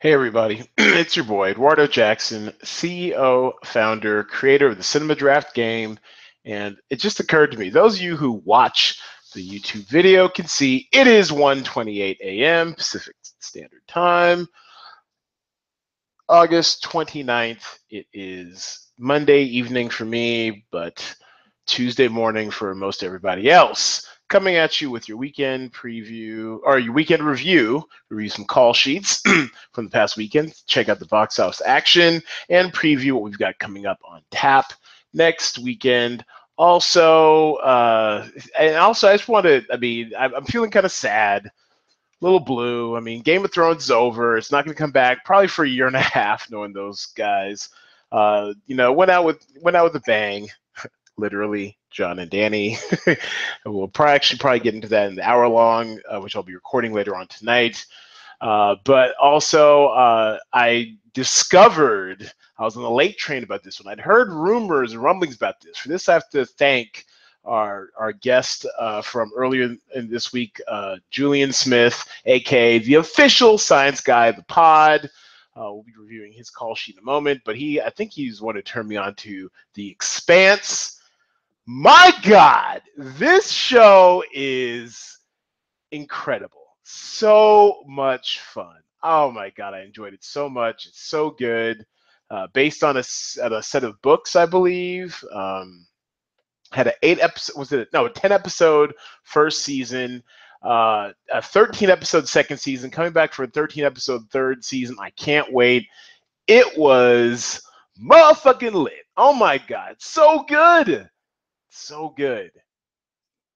Hey, everybody. it's your boy, Eduardo Jackson, CEO, founder, creator of the Cinema Draft game. And it just occurred to me those of you who watch the YouTube video can see it is 1:28 a.m. Pacific Standard Time. August 29th. It is Monday evening for me, but Tuesday morning for most everybody else coming at you with your weekend preview or your weekend review, review some call sheets from the past weekend, check out the box office action, and preview what we've got coming up on tap next weekend. Also, uh, and also, I just want to, I mean, I'm feeling kind of sad, a little blue. I mean, Game of Thrones is over. It's not going to come back probably for a year and a half, knowing those guys. Uh, you know, went out with went out with a bang literally Jon and Dany. we'll probably actually probably get into that in the hour long, uh, which I'll be recording later on tonight. Uh, but also, uh, I discovered I was on the late train about this one. I'd heard rumors and rumblings about this. For this, I have to thank our our guest uh, from earlier in this week, uh, Julian Smith, aka the official science guy of the pod. Uh, we'll be reviewing his call sheet in a moment, but he, I think he's one to turn me on to The Expanse my God, this show is incredible. So much fun. Oh my God, I enjoyed it so much. It's so good. Uh, based on a, a, set of books, I believe. Um, had an eight episode, was it? No, a 10 episode first season, uh, a 13 episode second season, coming back for a 13 episode third season. I can't wait. It was motherfucking lit. Oh my God, so good so good.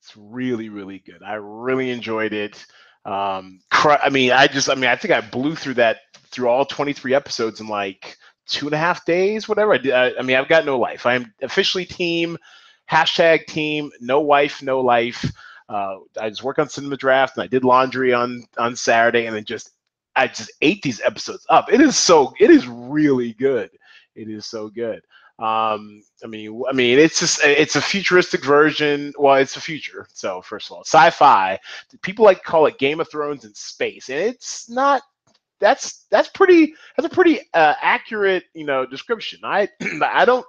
It's really, really good. I really enjoyed it. Um, I mean, I just, I mean, I think I blew through that through all 23 episodes in like two and a half days, whatever. I, did, I, I mean, I've got no life. I am officially team hashtag team no wife, no life. Uh, I just work on cinema draft and I did laundry on on Saturday and then just I just ate these episodes up. It is so it is really good. It is so good. Um, I mean, I mean, it's just it's a futuristic version. Well, it's a future. So first of all, sci-fi. People like call it Game of Thrones in space, and it's not. That's that's pretty. That's a pretty uh, accurate, you know, description. I I don't.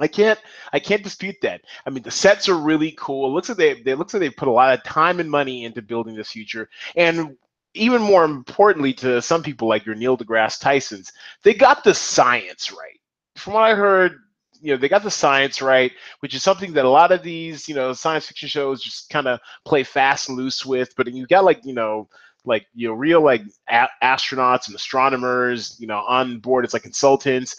I can't I can't dispute that. I mean the sets are really cool. It looks like they they looks like they put a lot of time and money into building this future. And even more importantly to some people like your Neil deGrasse Tyson's, they got the science right from what I heard, you know, they got the science right, which is something that a lot of these, you know, science fiction shows just kind of play fast and loose with. But you got like, you know, like you know, real like a- astronauts and astronomers, you know, on board as like consultants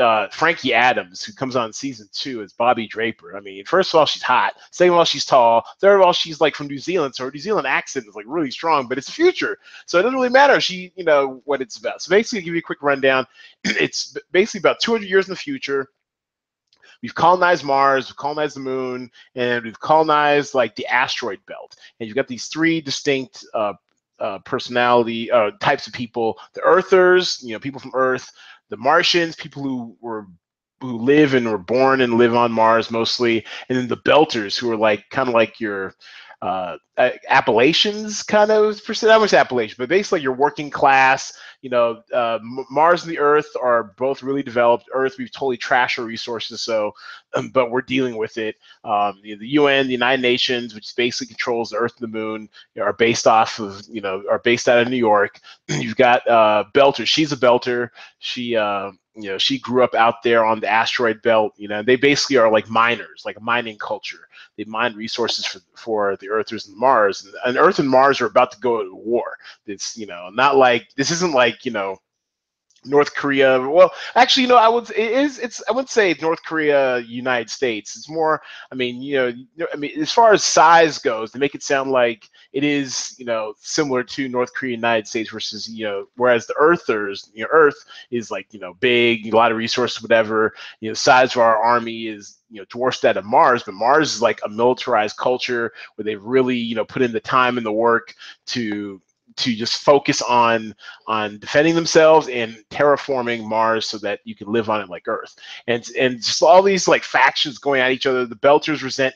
uh, Frankie Adams, who comes on season two as Bobbie Draper. I mean, first of all, she's hot. Second of all, she's tall. Third of all, she's like from New Zealand, so her New Zealand accent is like really strong. But it's the future, so it doesn't really matter. She, you know, what it's about. So basically, to give you a quick rundown. It's basically about 200 years in the future. We've colonized Mars, we've colonized the moon, and we've colonized like the asteroid belt. And you've got these three distinct uh, uh, personality uh, types of people: the Earthers, you know, people from Earth the Martians, people who were who live and were born and live on Mars mostly, and then the Belters, who are like kind of like your uh, Appalachians, kind of. That was Appalachian, but basically your working class. You know, uh, Mars and the Earth are both really developed. Earth, we've totally trashed our resources, so um, but we're dealing with it. Um, know, the UN, the United Nations, which basically controls the Earth and the Moon, you know, are based off of you know are based out of New York. You've got uh, Belter. She's a Belter. She uh, you know she grew up out there on the asteroid belt you know they basically are like miners like a mining culture they mine resources for, for the earthers and mars and, earth and mars are about to go to war it's you know not like this isn't like you know North Korea. Well, actually, you know, I would it is it's I would say North Korea, United States. It's more. I mean, you know, I mean, as far as size goes, they make it sound like it is, you know, similar to North Korea, United States versus you know, whereas the Earthers, you know, Earth is like you know big, a lot of resources, whatever. You know, size of our army is you know dwarfs that of Mars, but Mars is like a militarized culture where they really you know put in the time and the work to to just focus on on defending themselves and terraforming Mars so that you can live on it like Earth. And and just all these like factions going at each other. The Belters resent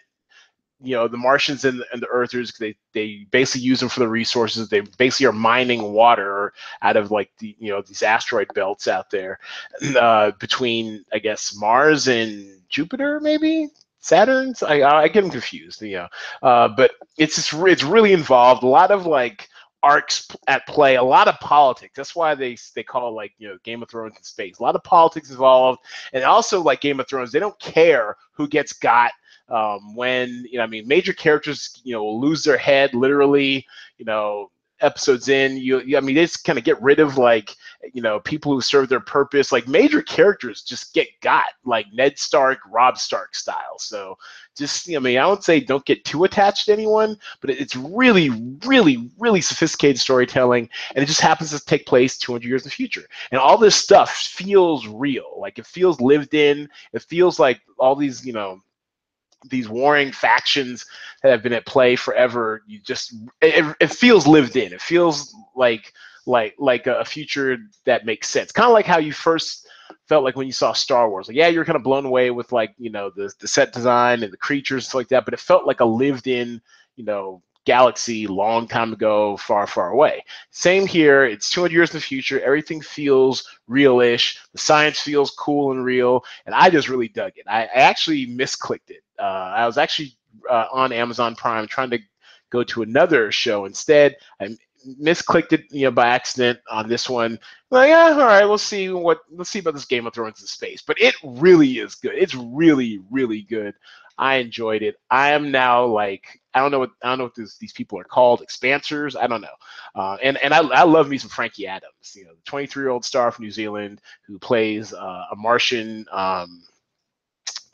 you know the Martians and, and the Earthers they they basically use them for the resources. They basically are mining water out of like the you know these asteroid belts out there uh, between I guess Mars and Jupiter maybe Saturn's. I I get them confused. You know, uh, but it's just it's really involved. A lot of like arcs at play, a lot of politics. That's why they they call it like you know Game of Thrones in space. A lot of politics involved, and also like Game of Thrones, they don't care who gets got um, when you know, I mean, major characters, you know, lose their head literally. You know, episodes in, you, you I mean, they just kind of get rid of like, you know, people who serve their purpose. Like major characters just get got, like Ned Stark, Robb Stark style. So just, you know, I mean, I would say don't get too attached to anyone, but it's really, really, really sophisticated storytelling, and it just happens to take place 200 years in the future. And all this stuff feels real, like it feels lived in. It feels like all these, you know these warring factions that have been at play forever. You just it, it feels lived in. It feels like like like a future that makes sense. Kind of like how you first felt like when you saw Star Wars. Like yeah, you're kind of blown away with like you know the the set design and the creatures stuff like that, but it felt like a lived in you know galaxy long time ago, far, far away. Same here. It's 200 years in the future. Everything feels realish. The science feels cool and real, and I just really dug it. I, I actually misclicked it. Uh, I was actually uh, on Amazon Prime trying to go to another show instead. I misclicked it, you know, by accident on this one. Like, yeah, all right, we'll see what let's see about this Game of Thrones in space. But it really is good. It's really, really good. I enjoyed it. I am now like I don't know what I don't know what this, these people are called, expansers. I don't know. Uh, and and I, I love me some Frankie Adams, you know, the 23 year old star from New Zealand who plays uh, a Martian. Um,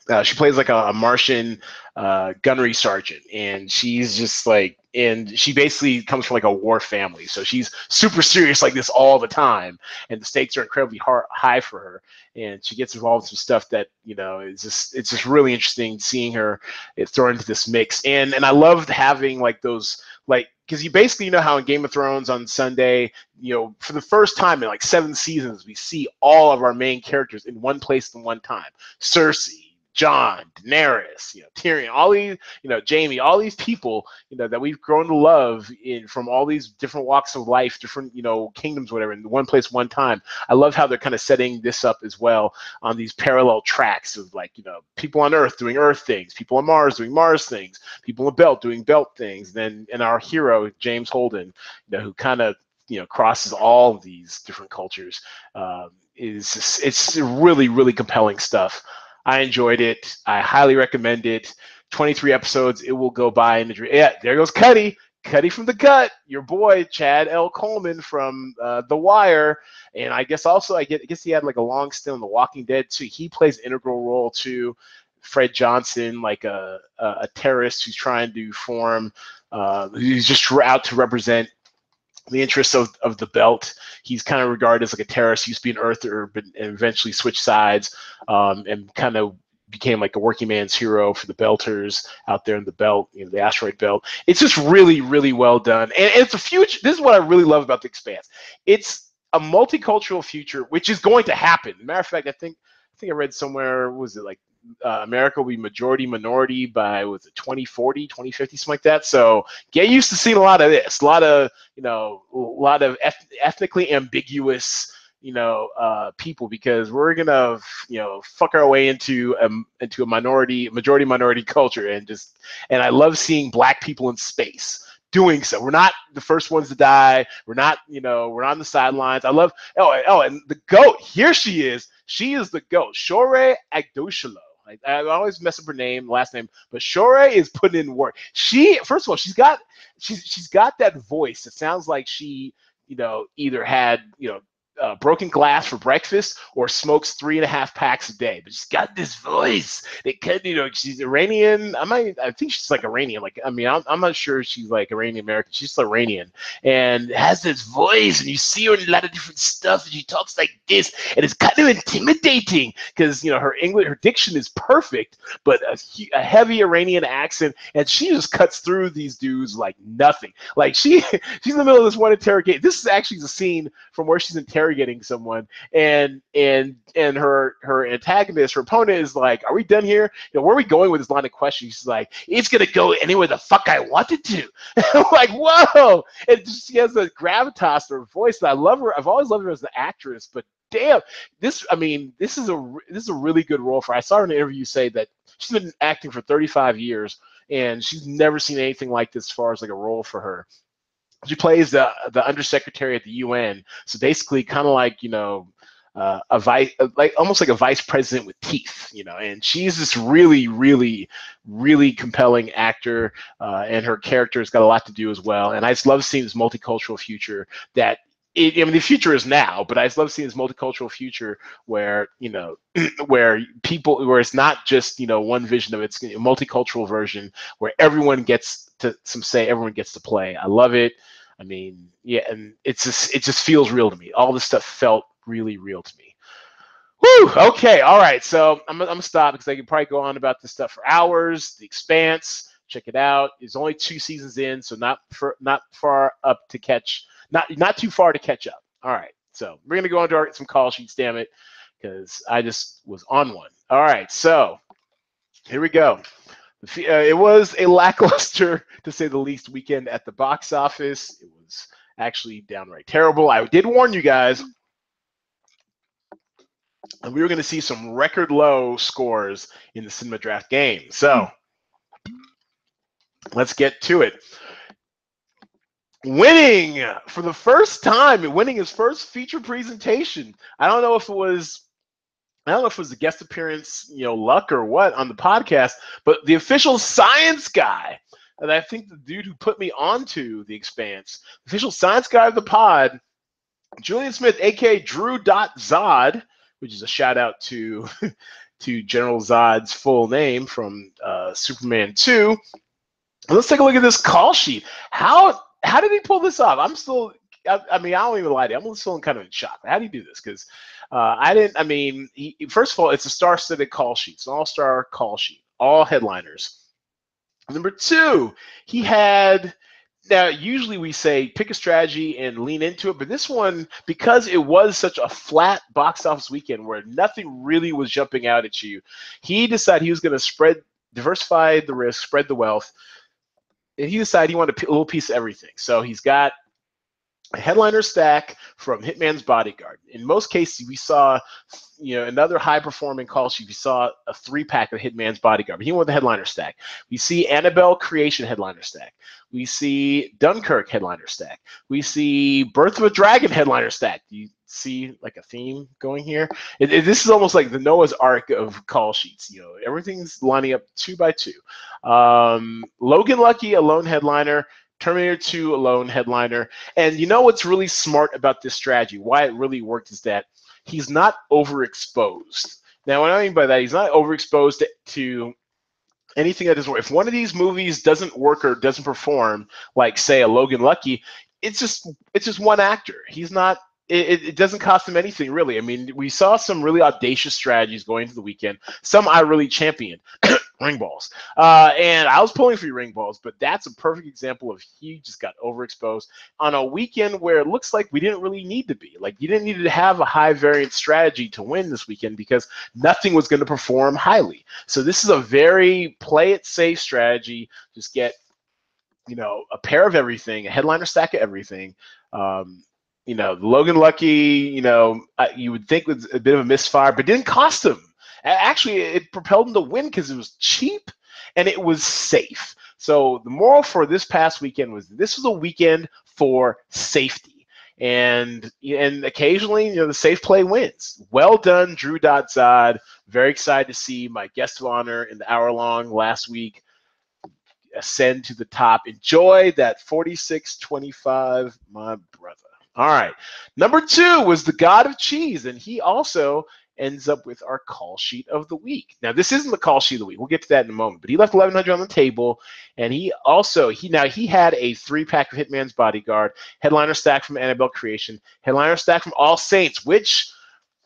uh, she plays like a, a Martian uh, gunnery sergeant, and she's just like, and she basically comes from like a war family, so she's super serious like this all the time, and the stakes are incredibly hard, high for her, and she gets involved in some stuff that you know is just it's just really interesting seeing her thrown into this mix, and and I loved having like those like because you basically you know how in Game of Thrones on Sunday, you know, for the first time in like seven seasons, we see all of our main characters in one place in one time. Cersei, Jon, Daenerys, you know, Tyrion, all these, you know, Jaime, all these people, you know, that we've grown to love in from all these different walks of life, different, you know, kingdoms, whatever, in one place, one time. I love how they're kind of setting this up as well on these parallel tracks of like, you know, people on Earth doing Earth things, people on Mars doing Mars things, people on Belt doing Belt things, and then and our hero James Holden, you know, who kind of you know crosses all these different cultures. Um, is it's really really compelling stuff. I enjoyed it. I highly recommend it. 23 episodes. It will go by in the. Yeah, there goes Cutty. Cutty from the gut, your boy Chad L. Coleman from uh, The Wire, and I guess also I, get, I guess he had like a long stint on The Walking Dead too. He plays integral role to Fred Johnson, like a, a, a terrorist who's trying to form, uh, who's just out to represent the interests of, of the belt. He's kind of regarded as like a terrorist. He used to be an earther, but and eventually switched sides um, and kind of became like a working man's hero for the belters out there in the belt, you know, the asteroid belt. It's just really, really well done. And, and it's a future. This is what I really love about the Expanse. It's a multicultural future, which is going to happen. Matter of fact, I think I think I read somewhere was it like uh, America will be majority minority by was it 2040, 2050, something like that. So get used to seeing a lot of this, a lot of you know, a lot of eth- ethnically ambiguous you know uh, people because we're gonna you know fuck our way into a into a minority majority minority culture and just and I love seeing black people in space doing so. We're not the first ones to die. We're not, you know, we're on the sidelines. I love, oh, oh, and the goat, here she is. She is the goat, Shohreh Aghdashloo. I, I always mess up her name, last name, but Shohreh is putting in work. She, first of all, she's got she's she's got that voice. It sounds like she, you know, either had you know uh, broken glass for breakfast or smokes three and a half packs a day. But she's got this voice that can, you know, she's Iranian. I might, I think she's like Iranian. Like, I mean, I'm, I'm not sure she's like Iranian American. She's Iranian and has this voice, and you see her in a lot of different stuff, and she talks like this, and it's kind of intimidating because you know her English, her diction is perfect, but a, a heavy Iranian accent, and she just cuts through these dudes like nothing. Like she, she's in the middle of this one interrogation. This is actually the scene from where she's interrogating interrogating someone, and and and her her antagonist, her opponent, is like, "Are we done here? You know, where are we going with this line of questions?" She's like, "It's gonna go anywhere the fuck I wanted to." Like, "Whoa!" And she has a gravitas to her voice. And I love her. I've always loved her as an actress, but damn, this I mean, this is a this is a really good role for. Her. I saw her in an interview say that she's been acting for 35 years and she's never seen anything like this as far as like a role for her. She plays the the undersecretary at the UN, so basically, kind of like you know, uh, a vice, like almost like a vice president with teeth, you know. And she's this really, really, really compelling actor, uh, and her character's got a lot to do as well. And I just love seeing this multicultural future that it, I mean, the future is now, but I just love seeing this multicultural future where you know, where people, where it's not just you know one vision of it, it's a multicultural version where everyone gets to some say, everyone gets to play. I love it. I mean, yeah, and it's just it just feels real to me. All this stuff felt really real to me. Whew, okay, all right. So I'm, I'm gonna stop because I could probably go on about this stuff for hours. The Expanse, check it out. It's only two seasons in, so not for not far up to catch not not too far to catch up. All right, so we're gonna go on to our, some call sheets. Damn it, because I just was on one. All right, so here we go. Uh, it was a lackluster, to say the least, weekend at the box office. It was actually downright terrible. I did warn you guys. And we were going to see some record low scores in the cinema draft game. So let's get to it winning for the first time, winning his first feature presentation. I don't know if it was I don't know if it was a guest appearance, you know, luck or what on the podcast, but the official science guy, and I think the dude who put me onto the expanse, official science guy of the pod, Julian Smith, aka Drew Zod, which is a shout out to to General Zod's full name from uh, Superman 2. Let's take a look at this call sheet. How how did he pull this off? I'm still. I, I mean, I don't even lie to you. I'm still kind of in shock. How do you do this? Because uh, I didn't. I mean, he, first of all, it's a star-studded call sheet. It's an all-star call sheet. All headliners. Number two, he had. Now, usually we say pick a strategy and lean into it, but this one, because it was such a flat box office weekend where nothing really was jumping out at you, he decided he was going to spread, diversify the risk, spread the wealth he decided he wanted a little piece of everything. So he's got a headliner stack from Hitman's Bodyguard. In most cases, we saw, you know, another high-performing call sheet. We saw a three-pack of Hitman's Bodyguard. But he wanted the headliner stack. We see Annabelle Creation headliner stack. We see Dunkirk headliner stack. We see Birth of a Dragon headliner stack. You see like a theme going here? It, it, this is almost like the Noah's Ark of call sheets. You know, everything's lining up two by two. Um, Logan Lucky, a lone headliner. Terminator 2 alone headliner. And you know what's really smart about this strategy? Why it really worked is that he's not overexposed. Now, what I mean by that, he's not overexposed to, anything that doesn't work. If one of these movies doesn't work or doesn't perform, like say a Logan Lucky, it's just it's just one actor. He's not. It, it doesn't cost him anything really. I mean, we saw some really audacious strategies going into the weekend. Some I really championed. ring balls. Uh, and I was pulling for ring balls, but that's a perfect example of he just got overexposed on a weekend where it looks like we didn't really need to be. Like you didn't need to have a high variance strategy to win this weekend because nothing was going to perform highly. So this is a very play it safe strategy. Just get you know a pair of everything, a headliner stack of everything. Um, you know, Logan Lucky, you know, you would think was a bit of a misfire, but didn't cost him Actually, it propelled him to win because it was cheap and it was safe. So the moral for this past weekend was this was a weekend for safety. And and occasionally, you know, the safe play wins. Well done, Drew Zod. Very excited to see my guest of honor in the hour long last week ascend to the top. Enjoy that 46-25, my brother. All right. Number two was the God of Cheese, and he also ends up with our call sheet of the week. Now, this isn't the call sheet of the week. We'll get to that in a moment. But he left 1100 on the table, and he also he now he had a three pack of Hitman's Bodyguard, headliner stack from Annabelle Creation, headliner stack from All Saints, which,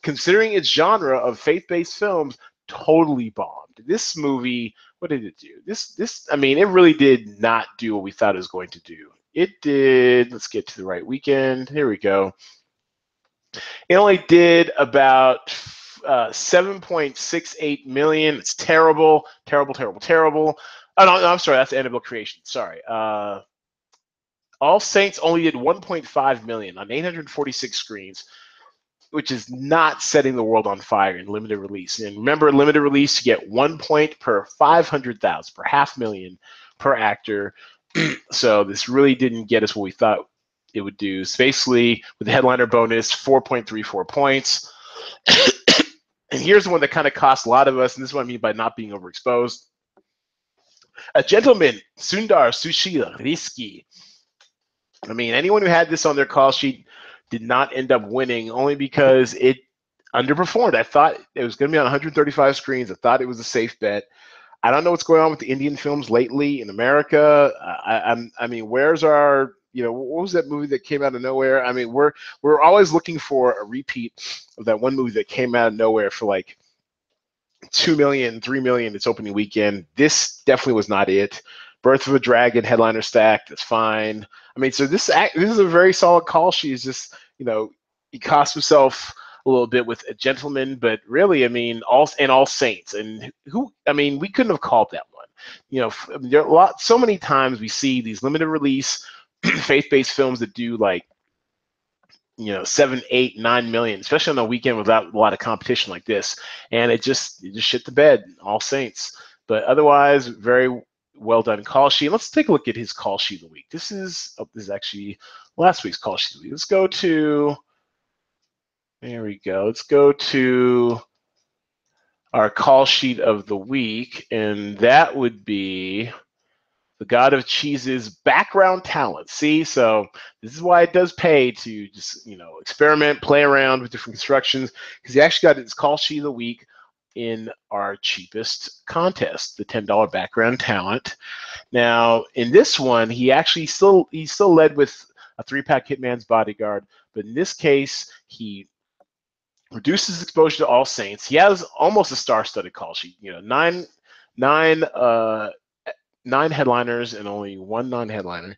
considering its genre of faith based films, totally bombed. This movie, what did it do? This this I mean, it really did not do what we thought it was going to do. It did. Let's get to the right weekend. Here we go. It only did about uh, 7.68 million. It's terrible, terrible, terrible, terrible. Oh no, no I'm sorry, that's Annabelle Creation. Sorry. Uh, All Saints only did 1.5 million on 846 screens, which is not setting the world on fire in limited release. And remember, limited release, you get one point per 500,000, per half million per actor. so this really didn't get us what we thought it would do. So basically, with the headliner bonus, 4.34 points. and here's the one that kind of cost a lot of us, and this is what I mean by not being overexposed. A gentleman, Sundar Susheel Risky. I mean, anyone who had this on their call sheet did not end up winning only because it underperformed. I thought it was going to be on 135 screens. I thought it was a safe bet. I don't know what's going on with the Indian films lately in America. I, I'm, I mean, where's our you know what was that movie that came out of nowhere? I mean we're we're always looking for a repeat of that one movie that came out of nowhere for like 2 million 3 million its opening weekend. This definitely was not it. Birth of a dragon headliner stack that's fine. I mean so this this is a very solid call. She's just you know he cost himself a little bit with a gentleman but really i mean all and all saints. And who i mean we couldn't have called that one. You know um, there are a lot so many times we see these limited release faith-based films that do like you know seven eight nine million especially on a weekend without a lot of competition like this. And it just it just shit the bed all saints. But otherwise very well done. Call sheet let's take a look at his call sheet of the week. This is oh, this is actually last week's call sheet let's go to there we go let's go to our call sheet of the week and that would be the god of cheese's background talent. See, so this is why it does pay to just you know experiment, play around with different constructions because he actually got his call sheet of the week in our cheapest contest, the ten dollar background talent. Now in this one, he actually still he still led with a three pack Hitman's Bodyguard, but in this case he reduces exposure to all saints. He has almost a star-studded call sheet. You know, nine nine uh nine headliners and only one non-headliner.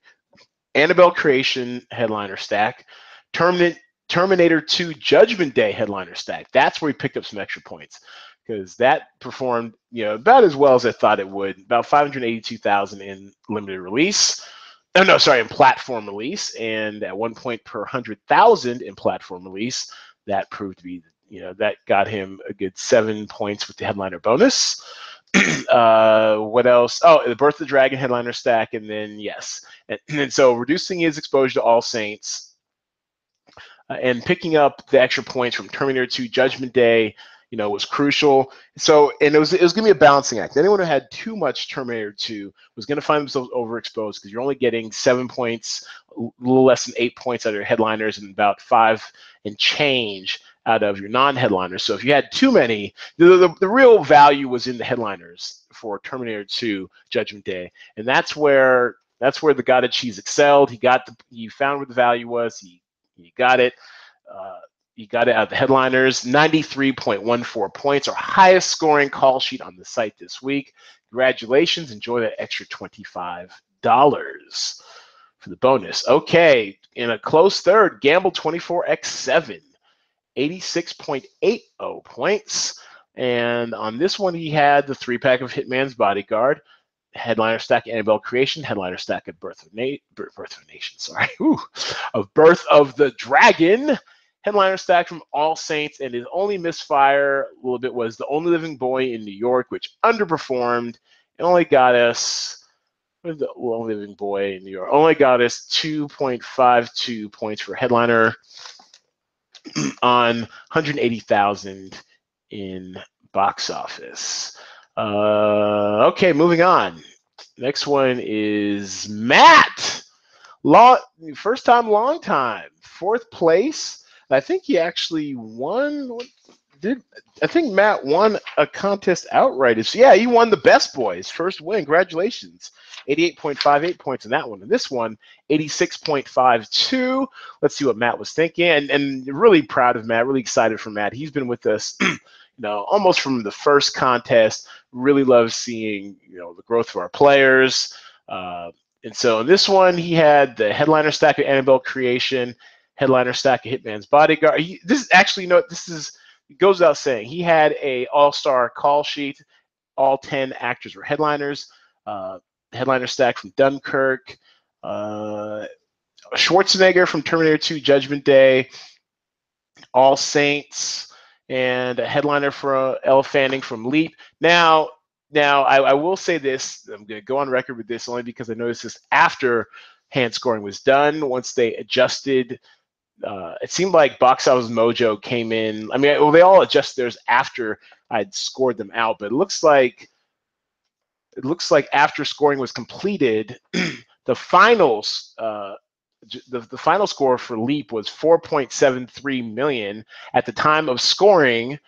Annabelle Creation headliner stack. Terminator Terminator 2 Judgment Day headliner stack. That's where he picked up some extra points because that performed, you know, about as well as I thought it would. About 582,000 in limited release. Oh no, sorry, in platform release, and at one point per hundred thousand in platform release, that proved to be, you know, that got him a good seven points with the headliner bonus. uh, what else? Oh, the Birth of the Dragon headliner stack, and then yes, and, and so reducing his exposure to All Saints uh, and picking up the extra points from Terminator 2 Judgment Day, you know, was crucial. So, and it was it was gonna be a balancing act. Anyone who had too much Terminator 2 was gonna find themselves overexposed because you're only getting seven points, a little less than eight points out of your headliners, and about five and change out of your non-headliners. So if you had too many, the, the, the, real value was in the headliners for Terminator 2 Judgment Day, and that's where that's where the God of Cheese excelled. He got the he found where the value was. He he got it. Uh, he got it out of the headliners. 93.14 points, our highest scoring call sheet on the site this week. Congratulations! Enjoy that extra twenty-five dollars for the bonus. Okay, in a close third, Gamble 24x7 86.80 points. And on this one, he had the three pack of Hitman's Bodyguard, headliner stack Annabelle Creation, headliner stack of Birth of, Na- Birth of Nation, sorry, Ooh. of Birth of the Dragon, headliner stack from All Saints, and his only misfire a little bit was the only living boy in New York, which underperformed and only got us. The only living boy in New York only got us 2.52 points for headliner on 180,000 in box office. Uh, okay, moving on. Next one is Matt. Long, first time, long time. Fourth place. I think he actually won. Did I think Matt won a contest outright? So yeah, he won the Best Boys first win. Congratulations. 88.58 points in that one. And this one, 86.52. Let's see what Matt was thinking. And, and really proud of Matt, really excited for Matt. He's been with us, you know, almost from the first contest. Really love seeing, you know, the growth of our players. Uh, and so in this one, he had the headliner stack of Annabelle Creation, headliner stack of Hitman's Bodyguard. He, this is actually, you know, this is goes without saying. He had a all-star call sheet. All ten actors were headliners. Uh, headliner stack from Dunkirk. Uh, Schwarzenegger from Terminator 2 Judgment Day. All Saints and a headliner for Elle Fanning from Leap. Now, now I, I will say this. I'm going to go on record with this only because I noticed this after hand scoring was done. Once they adjusted, uh, it seemed like Box Office Mojo came in. I mean, well, they all adjust theirs after I'd scored them out, but it looks like it looks like after scoring was completed, the finals uh, the, the final score for Leap was 4.73 million. At the time of scoring,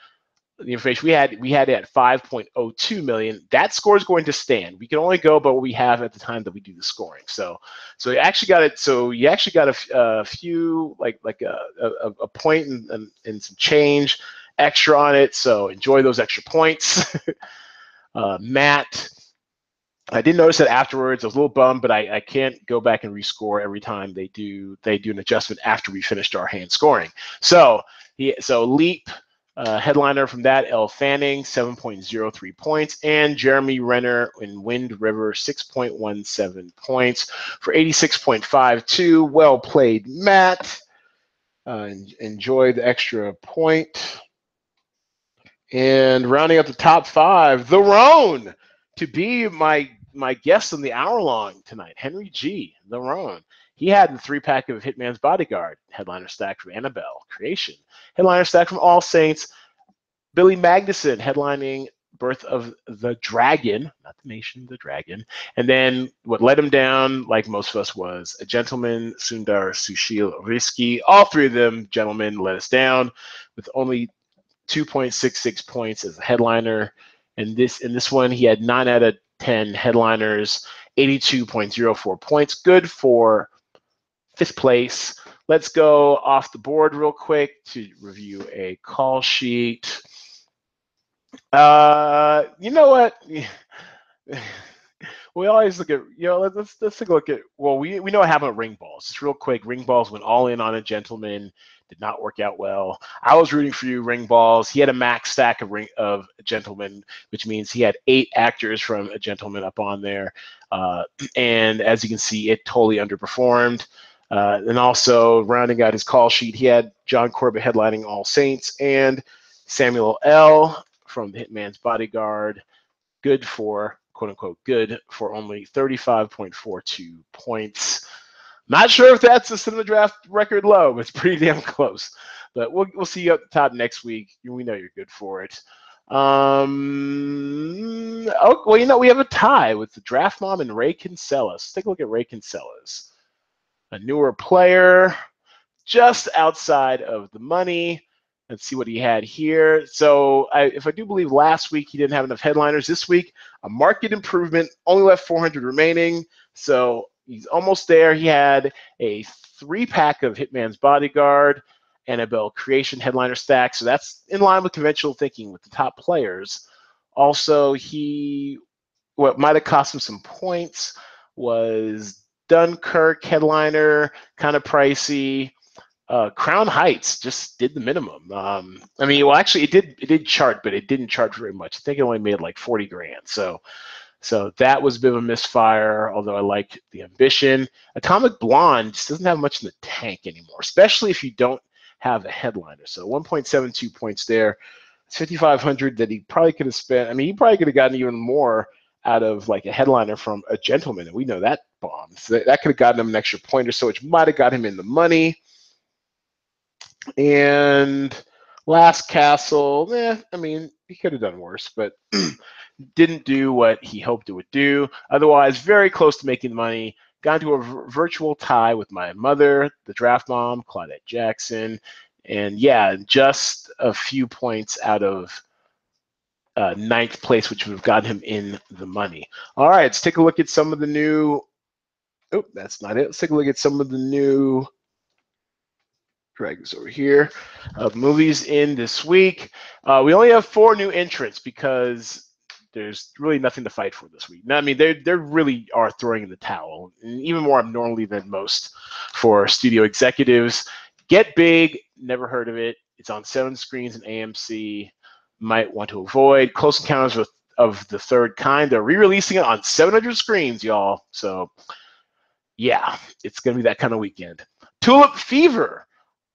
the information we had, we had it at 5.02 million. That score is going to stand. We can only go by what we have at the time that we do the scoring. So, so you actually got it. So you actually got a, a few, like like a, a, a point and, and, some change extra on it. So enjoy those extra points. uh, Matt I did notice that afterwards. I was a little bummed, but I, I can't go back and rescore every time they do they do an adjustment after we finished our hand scoring. So he so leap uh, headliner from that Elle Fanning 7.03 points and Jeremy Renner in Wind River 6.17 points for 86.52. Well played, Matt. Uh, enjoy the extra point. And rounding up the top five, the Roan to be my my guest on the hour long tonight, Henry G. The Roan. He had the three pack of Hitman's Bodyguard, headliner stack from Annabelle Creation, headliner stack from All Saints, Billy Magnussen headlining Birth of the Dragon, not the nation, the dragon. And then what let him down, like most of us, was a gentleman, Sundar Susheel Risky. All three of them gentlemen let us down with only 2.66 points as a headliner. And this in this one, he had nine out of 10 headliners, 82.04 points. Good for fifth place. Let's go off the board real quick to review a call sheet. Uh, you know what? we always look at you know let's let's take a look at well we we know happened with ring balls. Just real quick, ring balls went all in on a gentleman did not work out well. I was rooting for you, Ring Balls. He had a max stack of ring of Gentleman, which means he had eight actors from a Gentleman up on there. Uh, and as you can see, it totally underperformed. Uh, and also rounding out his call sheet, he had John Corbett headlining All Saints and Samuel L. from the Hitman's Bodyguard. Good for quote unquote good for only 35.42 points. Not sure if that's a cinema draft record low, but it's pretty damn close. But we'll we'll see you the top next week. We know you're good for it. Um, oh, well, you know, we have a tie with the draft mom and Ray Kinselas. Let's take a look at Ray Kinselas, a newer player, just outside of the money. Let's see what he had here. So, I, if I do believe last week he didn't have enough headliners, this week a market improvement, only left 400 remaining. So he's almost there. He had a three pack of Hitman's Bodyguard, Annabelle Creation headliner stack. So that's in line with conventional thinking with the top players. Also, he what might have cost him some points was Dunkirk headliner, kind of pricey. Uh, Crown Heights just did the minimum. Um, I mean, well, actually, it did it did chart, but it didn't chart very much. I think it only made like forty grand. So so that was a bit of a misfire, although I like the ambition. Atomic Blonde just doesn't have much in the tank anymore, especially if you don't have a headliner. So 1.72 points there. It's 5,500 that he probably could have spent. I mean, he probably could have gotten even more out of like a headliner from a gentleman, and we know that bomb. So that, that could have gotten him an extra point or so, which might have got him in the money. And Last Castle, eh, I mean, he could have done worse, but didn't do what he hoped it would do. Otherwise, very close to making the money. Got into a virtual tie with my mother, the draft mom, Claudette Jackson. And yeah, just a few points out of uh, ninth place, which would have gotten him in the money. All right, let's take a look at some of the new. Oh, that's not it. Let's take a look at some of the new. Drag this over here. Of movies in this week. Uh, we only have four new entrants because there's really nothing to fight for this week. Now, I mean, they they really are throwing in the towel, even more abnormally than most for studio executives. Get Big, never heard of it. It's on seven screens in AMC. Might want to avoid. Close Encounters of, of the Third Kind. They're re-releasing it on 700 screens, y'all. So, yeah, it's gonna be that kind of weekend. Tulip Fever,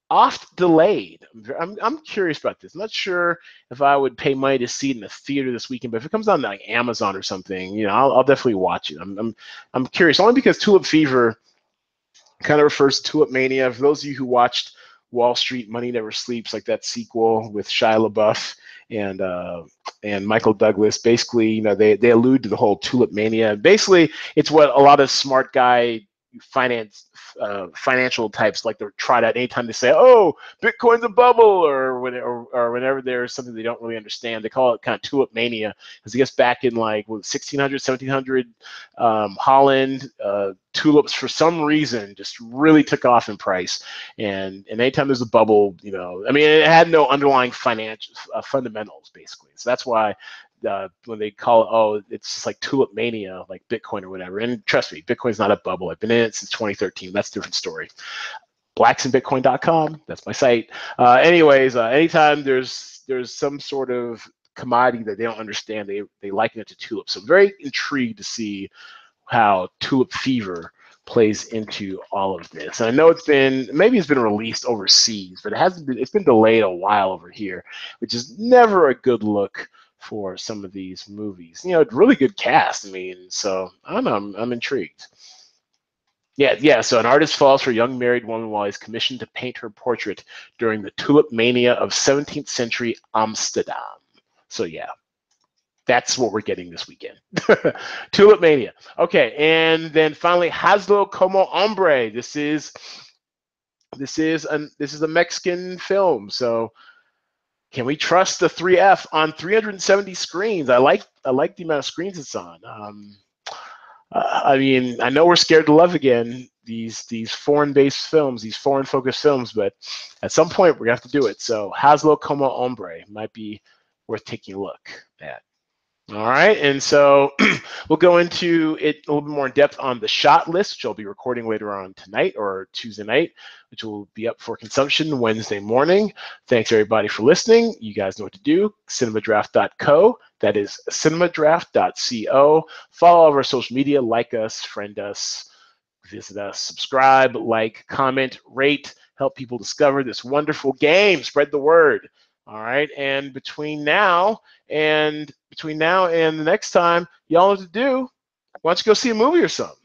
oft delayed. I'm, I'm curious about this. I'm not sure if I would pay money to see it in the theater this weekend, but if it comes on like Amazon or something, you know, I'll, I'll definitely watch it. I'm, I'm, I'm curious only because Tulip Fever kind of refers to Tulip Mania. For those of you who watched Wall Street Money Never Sleeps, like that sequel with Shia LaBeouf and uh, and Michael Douglas, basically, you know, they they allude to the whole Tulip Mania. Basically, it's what a lot of smart guy finance uh, financial types like to try that anytime they say, "Oh, Bitcoin's a bubble," or or whenever there's something they don't really understand, they call it kind of tulip mania. Because I guess back in like 1600, 1700, um, Holland, uh, tulips for some reason just really took off in price. And and anytime there's a bubble, you know, I mean, it had no underlying financial uh, fundamentals basically. So that's why uh, when they call it, oh, it's just like tulip mania, like Bitcoin or whatever. And trust me, Bitcoin's not a bubble. I've been in it since 2013. That's a different story. Blacksandbitcoin.com. That's my site. Uh, anyways, uh, anytime there's there's some sort of commodity that they don't understand, they they liken it to tulips. So I'm very intrigued to see how tulip fever plays into all of this. And I know it's been maybe it's been released overseas, but it hasn't been. It's been delayed a while over here, which is never a good look for some of these movies. You know, really good cast. I mean, so I don't know. I'm, I'm intrigued. Yeah, yeah. So an artist falls for a young married woman while he's commissioned to paint her portrait during the tulip mania of 17th century Amsterdam. So yeah, that's what we're getting this weekend. tulip mania. Okay, and then finally Hazlo como hombre. This is this is an this is a Mexican film. So can we trust the 3F on 370 screens? I like I like the amount of screens it's on. Um, I mean, I know we're scared to love again these these foreign-based films, these foreign-focused films, but at some point we're gonna have to do it. So Hazlo como hombre might be worth taking a look at. All right, and so we'll go into it a little bit more in depth on the shot list, which I'll be recording later on tonight or Tuesday night, which will be up for consumption Wednesday morning. Thanks everybody for listening. You guys know what to do. Cinemadraft.co. That is cinemadraft.co. Follow all of our social media, like us, friend us, visit us, subscribe, like, comment, rate, help people discover this wonderful game. Spread the word. All right. And between now and between now and the next time, y'all what to do. Why don't you go see a movie or something?